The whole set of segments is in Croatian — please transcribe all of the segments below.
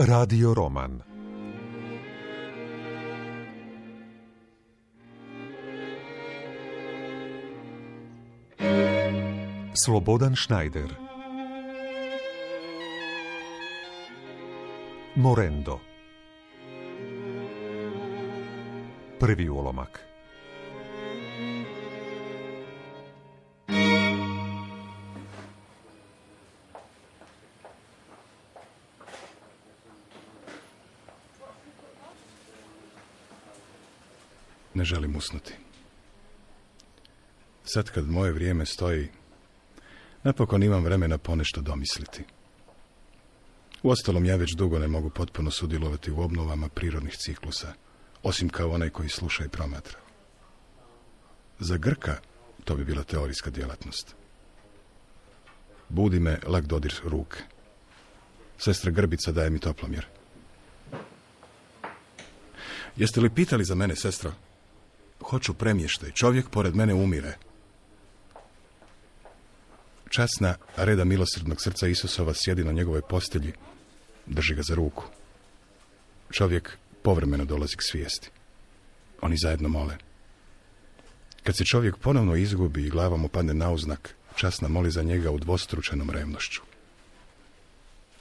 Radio Roman. Slobodan Schneider. Morendo. Prvi ulomak Ne želim usnuti. Sad kad moje vrijeme stoji, napokon imam vremena ponešto domisliti. Uostalom, ja već dugo ne mogu potpuno sudjelovati u obnovama prirodnih ciklusa, osim kao onaj koji sluša i promatra. Za Grka to bi bila teorijska djelatnost. Budi me lak dodir ruke. Sestra Grbica daje mi toplomjer. Jeste li pitali za mene, sestro? Hoću premještaj. Čovjek pored mene umire. Časna reda milosrdnog srca Isusova sjedi na njegovoj postelji. Drži ga za ruku. Čovjek povremeno dolazi k svijesti. Oni zajedno mole. Kad se čovjek ponovno izgubi i glava mu padne na uznak, časna moli za njega u dvostručenom revnošću.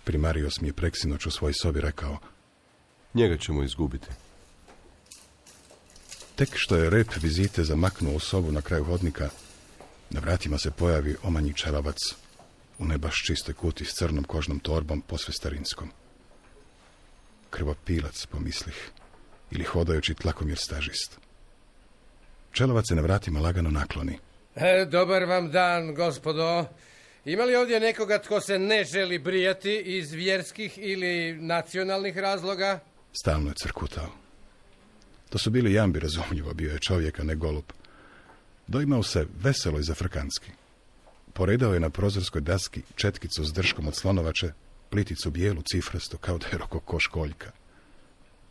Primarios mi je preksinoć u svojoj sobi rekao Njega ćemo izgubiti. Tek što je rep vizite zamaknuo u sobu na kraju hodnika, na vratima se pojavi omanji čaravac u ne baš čistoj kuti s crnom kožnom torbom, posve starinskom. Krvopilac, pomislih, ili hodajući tlakomir stažist. Čelovac se na vratima lagano nakloni. E, dobar vam dan, gospodo. Ima li ovdje nekoga tko se ne želi brijati iz vjerskih ili nacionalnih razloga? Stalno je crkutao. To su bili jambi, razumljivo, bio je čovjek, a ne golub. Doimao se veselo i zafrkanski. Poredao je na prozorskoj daski četkicu s drškom od slonovače, pliticu bijelu, cifrastu, kao da je roko ko školjka.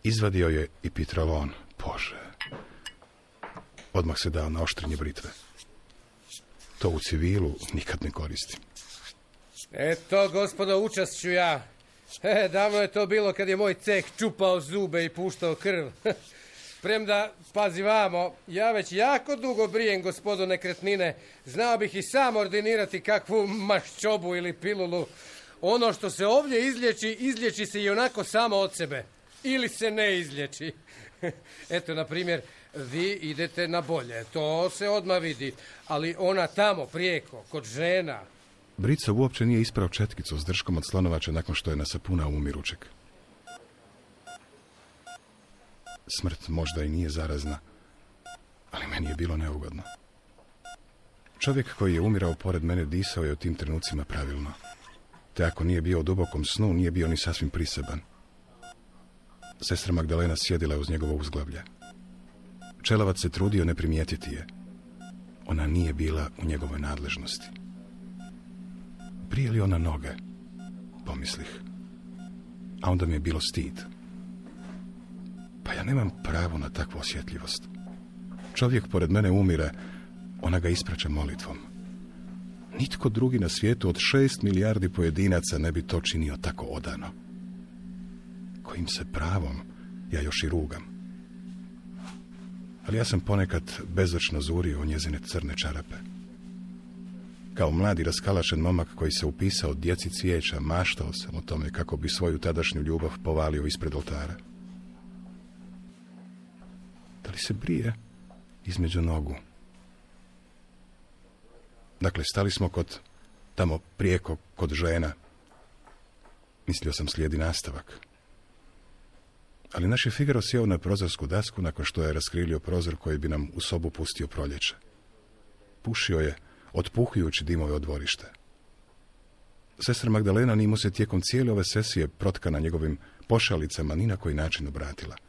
Izvadio je i pitralon. Bože. Odmah se dao na oštrenje britve. To u civilu nikad ne koristim. Eto, gospodo, učast ću ja. E, davno je to bilo kad je moj ceh čupao zube i puštao krv. Premda, pazi vamo, ja već jako dugo brijem gospodu nekretnine. Znao bih i sam ordinirati kakvu maščobu ili pilulu. Ono što se ovdje izlječi, izlječi se i onako samo od sebe. Ili se ne izlječi. Eto, na primjer, vi idete na bolje, to se odmah vidi. Ali ona tamo, prijeko, kod žena, Brica uopće nije isprao četkicu s drškom od slonovače nakon što je nasapunao umiruček. Smrt možda i nije zarazna, ali meni je bilo neugodno. Čovjek koji je umirao pored mene disao je u tim trenucima pravilno. Te ako nije bio u dubokom snu, nije bio ni sasvim priseban. Sestra Magdalena sjedila je uz njegovo uzglavlje. Čelavac se trudio ne primijetiti je. Ona nije bila u njegovoj nadležnosti. Prije li ona noge? Pomislih. A onda mi je bilo stid. Pa ja nemam pravo na takvu osjetljivost. Čovjek pored mene umire, ona ga ispraća molitvom. Nitko drugi na svijetu od šest milijardi pojedinaca ne bi to činio tako odano. Kojim se pravom ja još i rugam. Ali ja sam ponekad bezočno zurio u njezine crne čarape. Kao mladi raskalašen momak koji se upisao djeci cvijeća, maštao sam o tome kako bi svoju tadašnju ljubav povalio ispred oltara. Da li se brije između nogu? Dakle, stali smo kod, tamo prijeko, kod žena. Mislio sam slijedi nastavak. Ali naš je Figaro sjeo na prozorsku dasku nakon što je raskrilio prozor koji bi nam u sobu pustio proljeće. Pušio je, otpuhujući dimove od dvorište. Sestra Magdalena nije mu se tijekom cijele ove sesije protka na njegovim pošalicama ni na koji način obratila.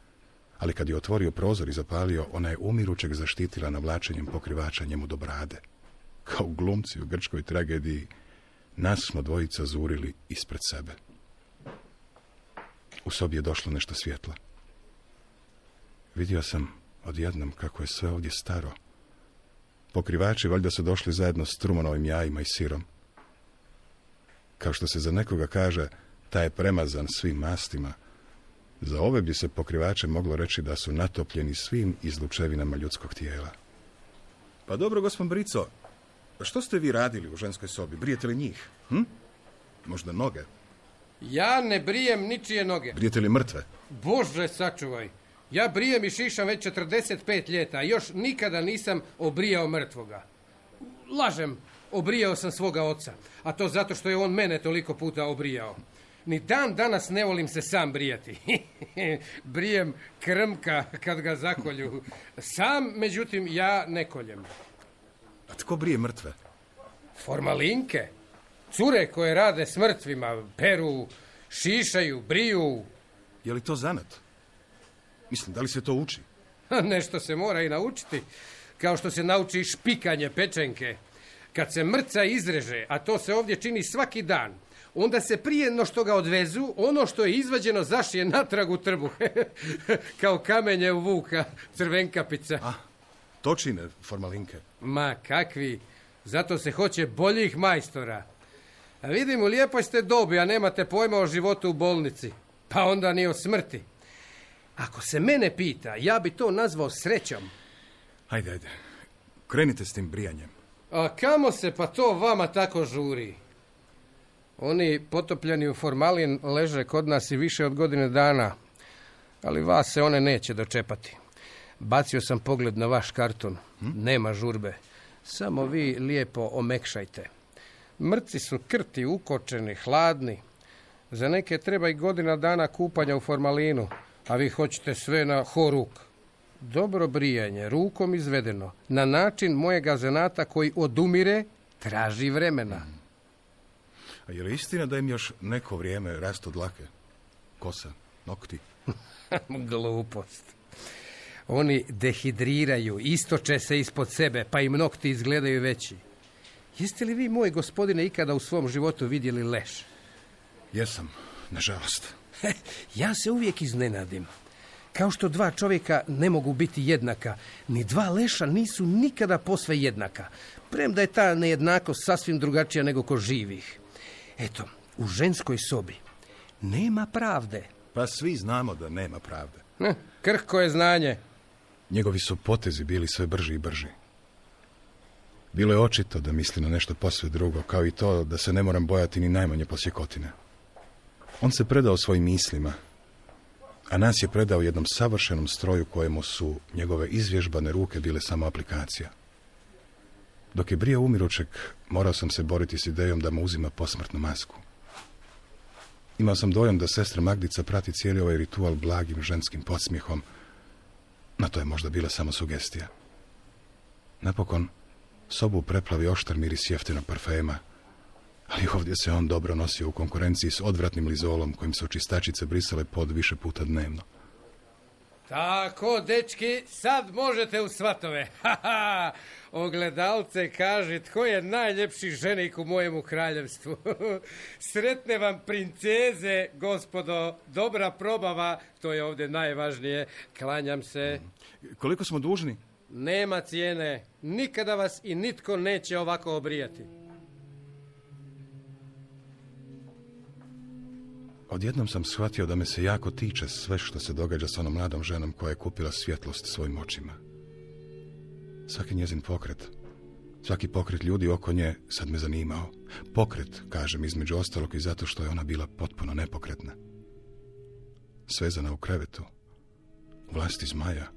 Ali kad je otvorio prozor i zapalio, ona je umirućeg zaštitila navlačenjem pokrivača njemu do brade. Kao glumci u grčkoj tragediji, nas smo dvojica zurili ispred sebe. U sobi je došlo nešto svjetla. Vidio sam odjednom kako je sve ovdje staro. Pokrivači valjda su došli zajedno s trumanovim jajima i sirom. Kao što se za nekoga kaže, taj je premazan svim mastima. Za ove bi se pokrivače moglo reći da su natopljeni svim izlučevinama ljudskog tijela. Pa dobro, gospod Brico, što ste vi radili u ženskoj sobi? Brijete li njih? Hm? Možda noge? Ja ne brijem ničije noge. Brijete li mrtve? Bože, sačuvaj. Ja brijem i šišam već 45 ljeta, a još nikada nisam obrijao mrtvoga. Lažem, obrijao sam svoga oca, a to zato što je on mene toliko puta obrijao. Ni dan danas ne volim se sam brijati. Brijem krmka kad ga zakolju. Sam, međutim, ja ne koljem. A tko brije mrtve? Formalinke. Cure koje rade s mrtvima, peru, šišaju, briju. Je li to zanat? Mislim, da li se to uči? Nešto se mora i naučiti. Kao što se nauči špikanje pečenke. Kad se mrca izreže, a to se ovdje čini svaki dan, onda se prije no što ga odvezu, ono što je izvađeno zašije natrag u trbu. Kao kamenje u vuka, crvenkapica. A, to čine formalinke. Ma kakvi, zato se hoće boljih majstora. A vidim, u lijepoj ste dobi, a nemate pojma o životu u bolnici. Pa onda ni o smrti. Ako se mene pita, ja bi to nazvao srećom. Ajde, ajde. Krenite s tim brijanjem. A kamo se pa to vama tako žuri? Oni potopljeni u formalin leže kod nas i više od godine dana, ali vas se one neće dočepati. Bacio sam pogled na vaš karton. Nema žurbe. Samo vi lijepo omekšajte. Mrci su krti, ukočeni, hladni. Za neke treba i godina dana kupanja u formalinu, a vi hoćete sve na horuk. Dobro brijanje, rukom izvedeno, na način mojega zanata koji odumire, traži vremena. A je li istina da im još neko vrijeme rastu dlake? Kosa, nokti? Glupost. Oni dehidriraju, istoče se ispod sebe, pa im nokti izgledaju veći. Jeste li vi, moj gospodine, ikada u svom životu vidjeli leš? Jesam, nažalost. ja se uvijek iznenadim. Kao što dva čovjeka ne mogu biti jednaka, ni dva leša nisu nikada posve jednaka. Premda je ta nejednakost sasvim drugačija nego kod živih. Eto, u ženskoj sobi nema pravde. Pa svi znamo da nema pravde. Hm, krhko je znanje. Njegovi su potezi bili sve brži i brži. Bilo je očito da misli na nešto posve drugo, kao i to da se ne moram bojati ni najmanje posjekotine. On se predao svojim mislima, a nas je predao jednom savršenom stroju kojemu su njegove izvježbane ruke bile samo aplikacija. Dok je brio umiruček, morao sam se boriti s idejom da mu uzima posmrtnu masku. Imao sam dojam da sestra Magdica prati cijeli ovaj ritual blagim ženskim podsmjehom, no to je možda bila samo sugestija. Napokon, sobu preplavi oštar miris jeftinog parfema, ali ovdje se on dobro nosio u konkurenciji s odvratnim lizolom kojim su čistačice brisale pod više puta dnevno. Tako, dečki, sad možete u svatove. Haha, ogledalce kaže tko je najljepši ženik u mojemu kraljevstvu. Sretne vam princeze, gospodo, dobra probava, to je ovdje najvažnije. Klanjam se. Koliko smo dužni? Nema cijene, nikada vas i nitko neće ovako obrijati. Odjednom sam shvatio da me se jako tiče sve što se događa s onom mladom ženom koja je kupila svjetlost svojim očima. Svaki njezin pokret, svaki pokret ljudi oko nje sad me zanimao. Pokret, kažem, između ostalog i zato što je ona bila potpuno nepokretna. Svezana u krevetu, vlasti zmaja,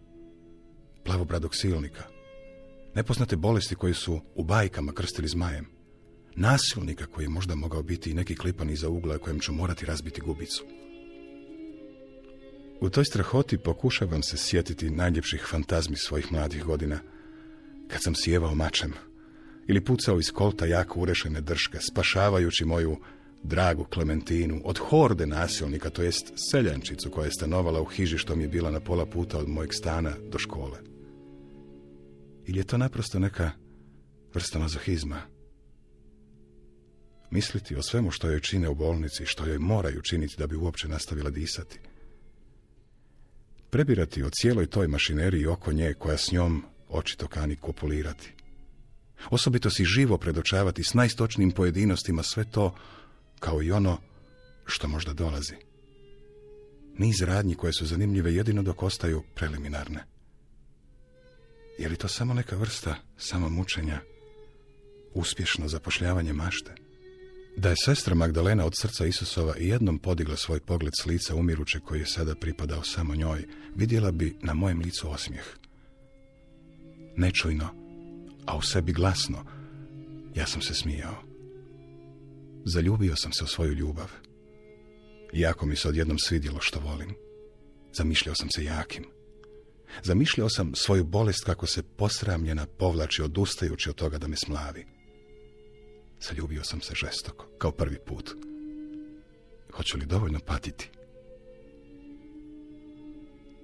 plavobradog silnika, nepoznate bolesti koji su u bajkama krstili zmajem, nasilnika koji je možda mogao biti i neki klipan iza ugla kojem ću morati razbiti gubicu. U toj strahoti pokušavam se sjetiti najljepših fantazmi svojih mladih godina, kad sam sjevao mačem ili pucao iz kolta jako urešene drške, spašavajući moju dragu Klementinu od horde nasilnika, to jest seljančicu koja je stanovala u hiži što mi je bila na pola puta od mojeg stana do škole. Ili je to naprosto neka vrsta mazohizma? Misliti o svemu što joj čine u bolnici, što joj moraju činiti da bi uopće nastavila disati. Prebirati o cijeloj toj mašineriji oko nje koja s njom očito kani kopulirati. Osobito si živo predočavati s najstočnijim pojedinostima sve to, kao i ono što možda dolazi. Niz radnji koje su zanimljive jedino dok ostaju preliminarne. Je li to samo neka vrsta samomučenja, uspješno zapošljavanje mašte? Da je sestra Magdalena od srca Isusova i jednom podigla svoj pogled s lica umiruće koji je sada pripadao samo njoj, vidjela bi na mojem licu osmijeh. Nečujno, a u sebi glasno, ja sam se smijao. Zaljubio sam se u svoju ljubav. Jako mi se odjednom svidjelo što volim. Zamišljao sam se jakim. Zamišljao sam svoju bolest kako se posramljena povlači odustajući od toga da me smlavi. Zaljubio sam se žestoko, kao prvi put. Hoću li dovoljno patiti?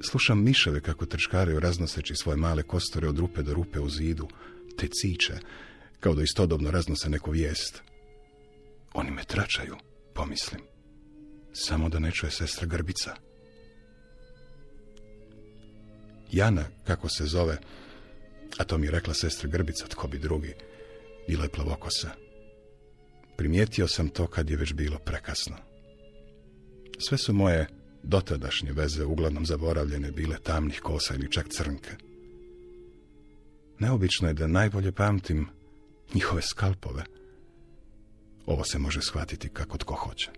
Slušam miševe kako trčkaraju raznoseći svoje male kostore od rupe do rupe u zidu, te ciče, kao da istodobno raznose neku vijest. Oni me tračaju, pomislim. Samo da ne čuje sestra Grbica. Jana, kako se zove, a to mi je rekla sestra Grbica, tko bi drugi, bila je plavokosa. Primijetio sam to kad je već bilo prekasno. Sve su moje dotadašnje veze uglavnom zaboravljene bile tamnih kosa ili čak crnke. Neobično je da najbolje pamtim njihove skalpove. Ovo se može shvatiti kako tko hoće.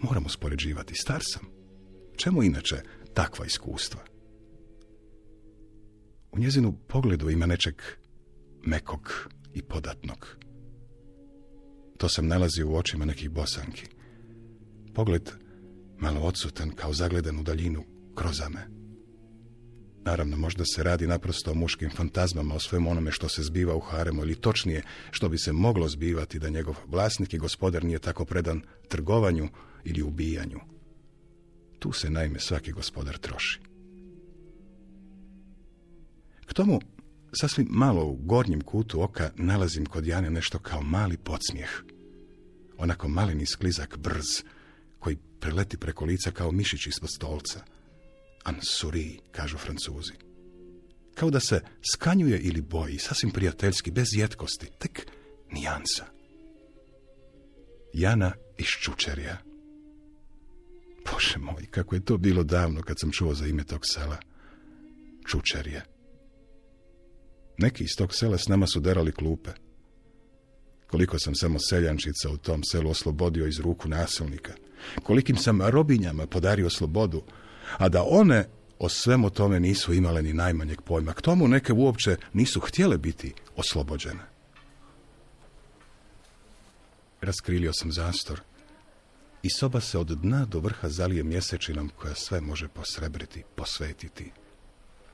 Moram uspoređivati, star sam. Čemu inače takva iskustva? U njezinu pogledu ima nečeg mekog i podatnog. To sam nalazio u očima nekih bosanki. Pogled malo odsutan kao zagledan u daljinu krozame. Naravno, možda se radi naprosto o muškim fantazmama, o svemu onome što se zbiva u haremu, ili točnije, što bi se moglo zbivati da njegov vlasnik i gospodar nije tako predan trgovanju ili ubijanju. Tu se naime svaki gospodar troši. K tomu, sasvim malo u gornjem kutu oka nalazim kod Jane nešto kao mali podsmijeh. Onako maleni sklizak brz, koji preleti preko lica kao mišić ispod stolca. Ansuri, kažu francuzi. Kao da se skanjuje ili boji, sasvim prijateljski, bez jetkosti, tek nijansa. Jana iz Čučerja. Bože moj, kako je to bilo davno kad sam čuo za ime tog sela. Čučerje. Neki iz tog sela s nama su derali klupe. Koliko sam samo seljančica u tom selu oslobodio iz ruku nasilnika. Kolikim sam robinjama podario slobodu, a da one o svemu tome nisu imale ni najmanjeg pojma. K tomu neke uopće nisu htjele biti oslobođene. Raskrilio sam zastor i soba se od dna do vrha zalije mjesečinom koja sve može posrebriti, posvetiti.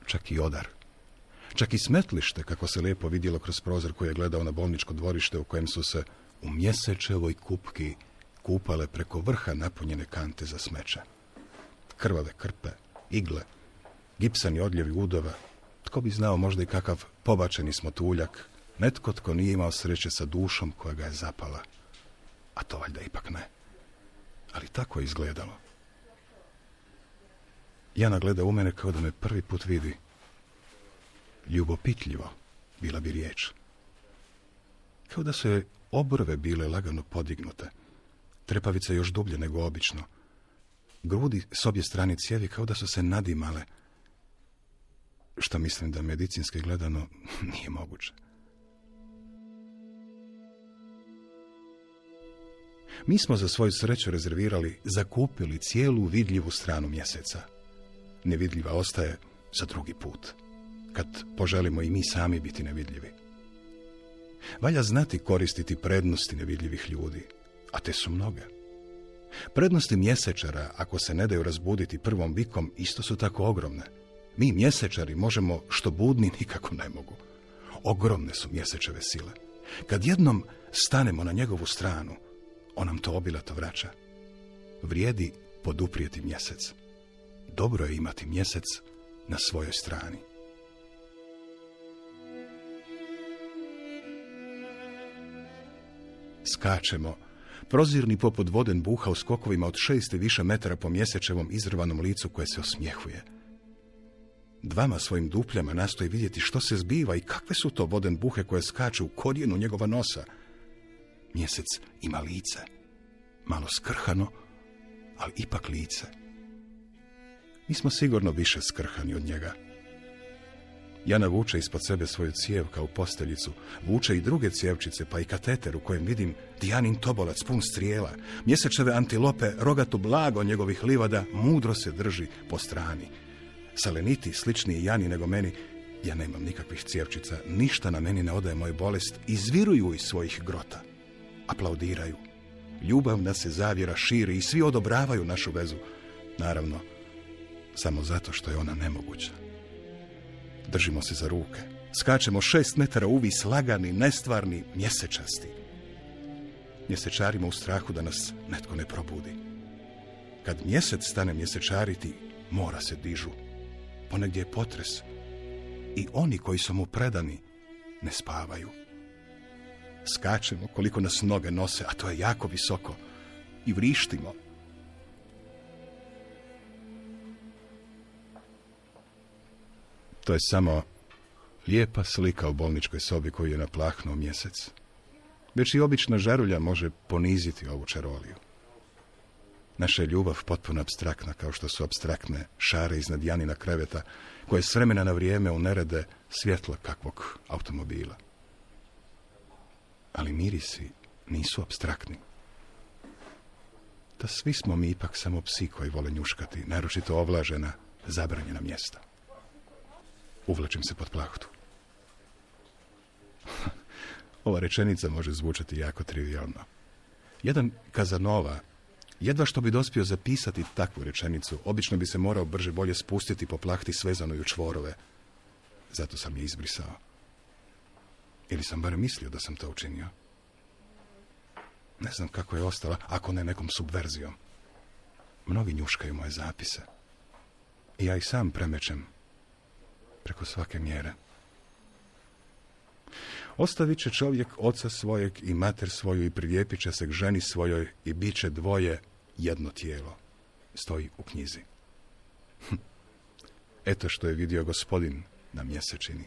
Čak i odar. Čak i smetlište, kako se lijepo vidjelo kroz prozor koji je gledao na bolničko dvorište u kojem su se u mjesečevoj kupki kupale preko vrha napunjene kante za smeće. Krvave krpe, igle, gipsani odljevi udova, tko bi znao možda i kakav pobačeni smo tuljak, netko tko nije imao sreće sa dušom koja ga je zapala. A to valjda ipak ne. Ali tako je izgledalo. Jana gleda u mene kao da me prvi put vidi. Ljubopitljivo, bila bi riječ. Kao da su je obrve bile lagano podignute. Trepavice još dublje nego obično. Grudi s obje strane cijevi kao da su se nadimale. Što mislim da medicinski gledano nije moguće. Mi smo za svoju sreću rezervirali, zakupili cijelu vidljivu stranu mjeseca. Nevidljiva ostaje za drugi put, kad poželimo i mi sami biti nevidljivi. Valja znati koristiti prednosti nevidljivih ljudi, a te su mnoge. Prednosti mjesečara, ako se ne daju razbuditi prvom vikom, isto su tako ogromne. Mi mjesečari možemo što budni nikako ne mogu. Ogromne su mjesečeve sile. Kad jednom stanemo na njegovu stranu, on nam to obilato vraća. Vrijedi poduprijeti mjesec. Dobro je imati mjesec na svojoj strani. Skačemo. Prozirni poput voden buha u skokovima od šest i više metara po mjesečevom izrvanom licu koje se osmjehuje. Dvama svojim dupljama nastoji vidjeti što se zbiva i kakve su to voden buhe koje skaču u korijenu njegova nosa. Mjesec ima lice. malo skrhano, ali ipak lice. Nismo sigurno više skrhani od njega. Jana vuče ispod sebe svoju cijev kao posteljicu, vuče i druge cijevčice, pa i kateter u kojem vidim Dijanin tobolac pun strijela, mjesečeve antilope, rogatu blago njegovih livada, mudro se drži po strani. Saleniti, sličniji Jani nego meni, ja nemam nikakvih cijevčica, ništa na meni ne odaje moj bolest, izviruju iz svojih grota. Aplaudiraju. Ljubavna se zavjera širi i svi odobravaju našu vezu. Naravno, samo zato što je ona nemoguća. Držimo se za ruke. Skačemo šest metara uvis, lagani, nestvarni, mjesečasti. Mjesečarimo u strahu da nas netko ne probudi. Kad mjesec stane mjesečariti, mora se dižu. Ponegdje je potres. I oni koji su mu predani ne spavaju. Skačemo koliko nas noge nose, a to je jako visoko. I vrištimo. To je samo lijepa slika u bolničkoj sobi koju je naplahnuo mjesec. Već i obična žarulja može poniziti ovu čaroliju. Naša je ljubav potpuno abstraktna, kao što su abstraktne šare iznad Janina kreveta, koje s vremena na vrijeme unerede svjetla kakvog automobila. Ali mirisi nisu abstraktni. Da svi smo mi ipak samo psi koji vole njuškati, naročito ovlažena, zabranjena mjesta. Uvlačim se pod plahtu. Ova rečenica može zvučati jako trivialno. Jedan Kazanova, jedva što bi dospio zapisati takvu rečenicu, obično bi se morao brže bolje spustiti po plahti svezano u čvorove. Zato sam je izbrisao. Ili sam barem mislio da sam to učinio. Ne znam kako je ostala, ako ne nekom subverzijom. Mnogi njuškaju moje zapise. I ja ih sam premečem preko svake mjere. Ostavit će čovjek oca svojeg i mater svoju i prilijepit će se k ženi svojoj i bit će dvoje jedno tijelo. Stoji u knjizi. Hm. Eto što je vidio gospodin na mjesečini.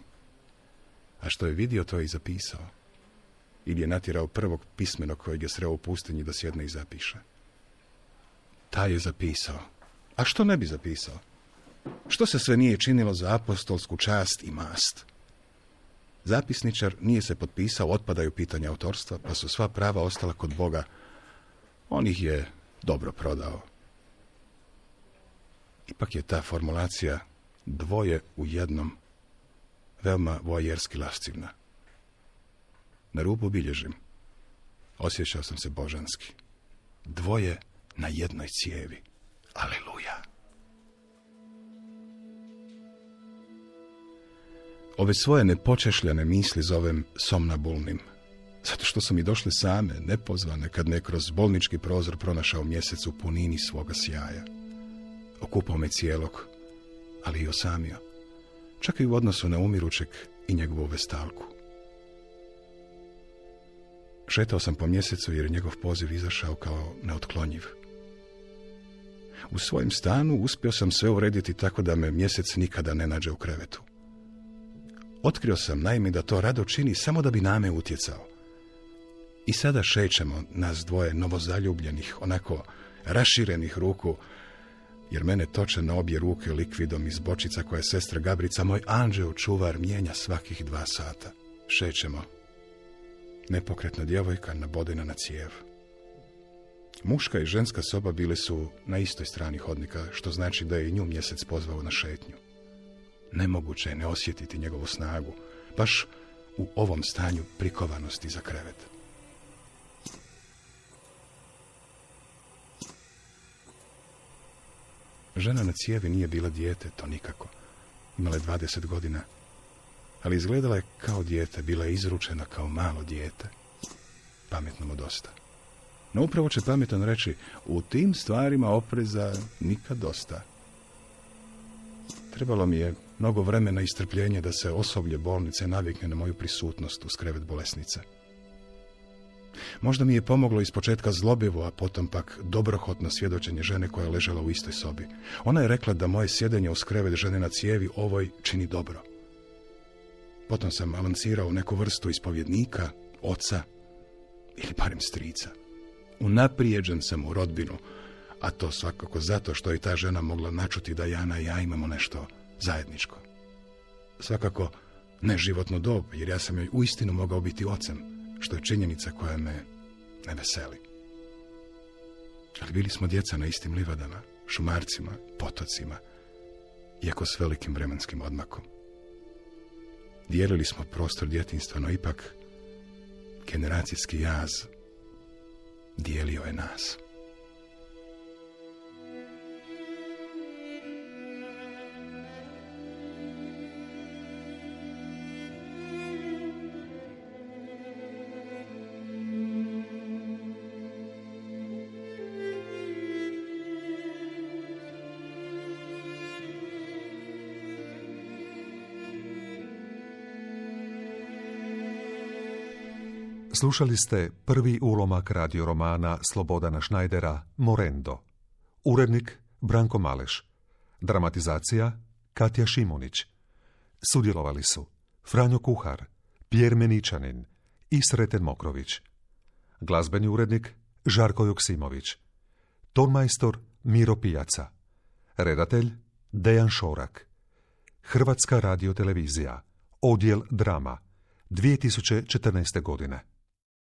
A što je vidio, to je i zapisao. Ili je natjerao prvog pismenog kojeg je sreo u pustinji da sjedne i zapiše. Taj je zapisao. A što ne bi zapisao? Što se sve nije činilo za apostolsku čast i mast? Zapisničar nije se potpisao, otpadaju pitanja autorstva, pa su sva prava ostala kod Boga. On ih je dobro prodao. Ipak je ta formulacija dvoje u jednom veoma voajerski lascivna. Na rubu bilježim. Osjećao sam se božanski. Dvoje na jednoj cijevi. Aleluja. Ove svoje nepočešljane misli zovem somnabulnim, zato što su mi došle same, nepozvane, kad ne kroz bolnički prozor pronašao mjesec u punini svoga sjaja. Okupao me cijelog, ali i osamio, čak i u odnosu na umirućeg i njegovu vestalku. Šetao sam po mjesecu jer je njegov poziv izašao kao neotklonjiv. U svojem stanu uspio sam sve urediti tako da me mjesec nikada ne nađe u krevetu. Otkrio sam naime da to rado čini samo da bi name utjecao. I sada šećemo nas dvoje novozaljubljenih, onako raširenih ruku, jer mene toče na obje ruke likvidom iz bočica koje je sestra Gabrica, moj anđeo čuvar, mijenja svakih dva sata. Šećemo. Nepokretna djevojka nabodena na cijev. Muška i ženska soba bili su na istoj strani hodnika, što znači da je i nju mjesec pozvao na šetnju. Nemoguće je ne osjetiti njegovu snagu, baš u ovom stanju prikovanosti za krevet. Žena na cijevi nije bila dijete, to nikako. Imala je 20 godina, ali izgledala je kao dijete, bila je izručena kao malo dijete. Pametno mu dosta. No upravo će pametan reći, u tim stvarima opreza nikad dosta. Trebalo mi je mnogo vremena i strpljenja da se osoblje bolnice navikne na moju prisutnost uz krevet bolesnice. Možda mi je pomoglo iz početka zlobivo, a potom pak dobrohotno svjedočenje žene koja je ležala u istoj sobi. Ona je rekla da moje sjedenje uz krevet žene na cijevi ovoj čini dobro. Potom sam avancirao neku vrstu ispovjednika, oca ili barem strica. Unaprijeđen sam u rodbinu, a to svakako zato što je ta žena mogla načuti da Jana i ja imamo nešto zajedničko. Svakako ne životno dob, jer ja sam joj uistinu mogao biti ocem, što je činjenica koja me ne veseli. Ali bili smo djeca na istim livadama, šumarcima, potocima, iako s velikim vremenskim odmakom. Dijelili smo prostor djetinstva, no ipak generacijski jaz dijelio je nas. Slušali ste prvi ulomak radioromana Slobodana Šnajdera Morendo. Urednik Branko Maleš. Dramatizacija Katja Šimunić. Sudjelovali su Franjo Kuhar, Pjer Meničanin i Sreten Mokrović. Glazbeni urednik Žarko Joksimović. Tonmajstor Miro Pijaca. Redatelj Dejan Šorak. Hrvatska radiotelevizija. Odjel drama. 2014. godine.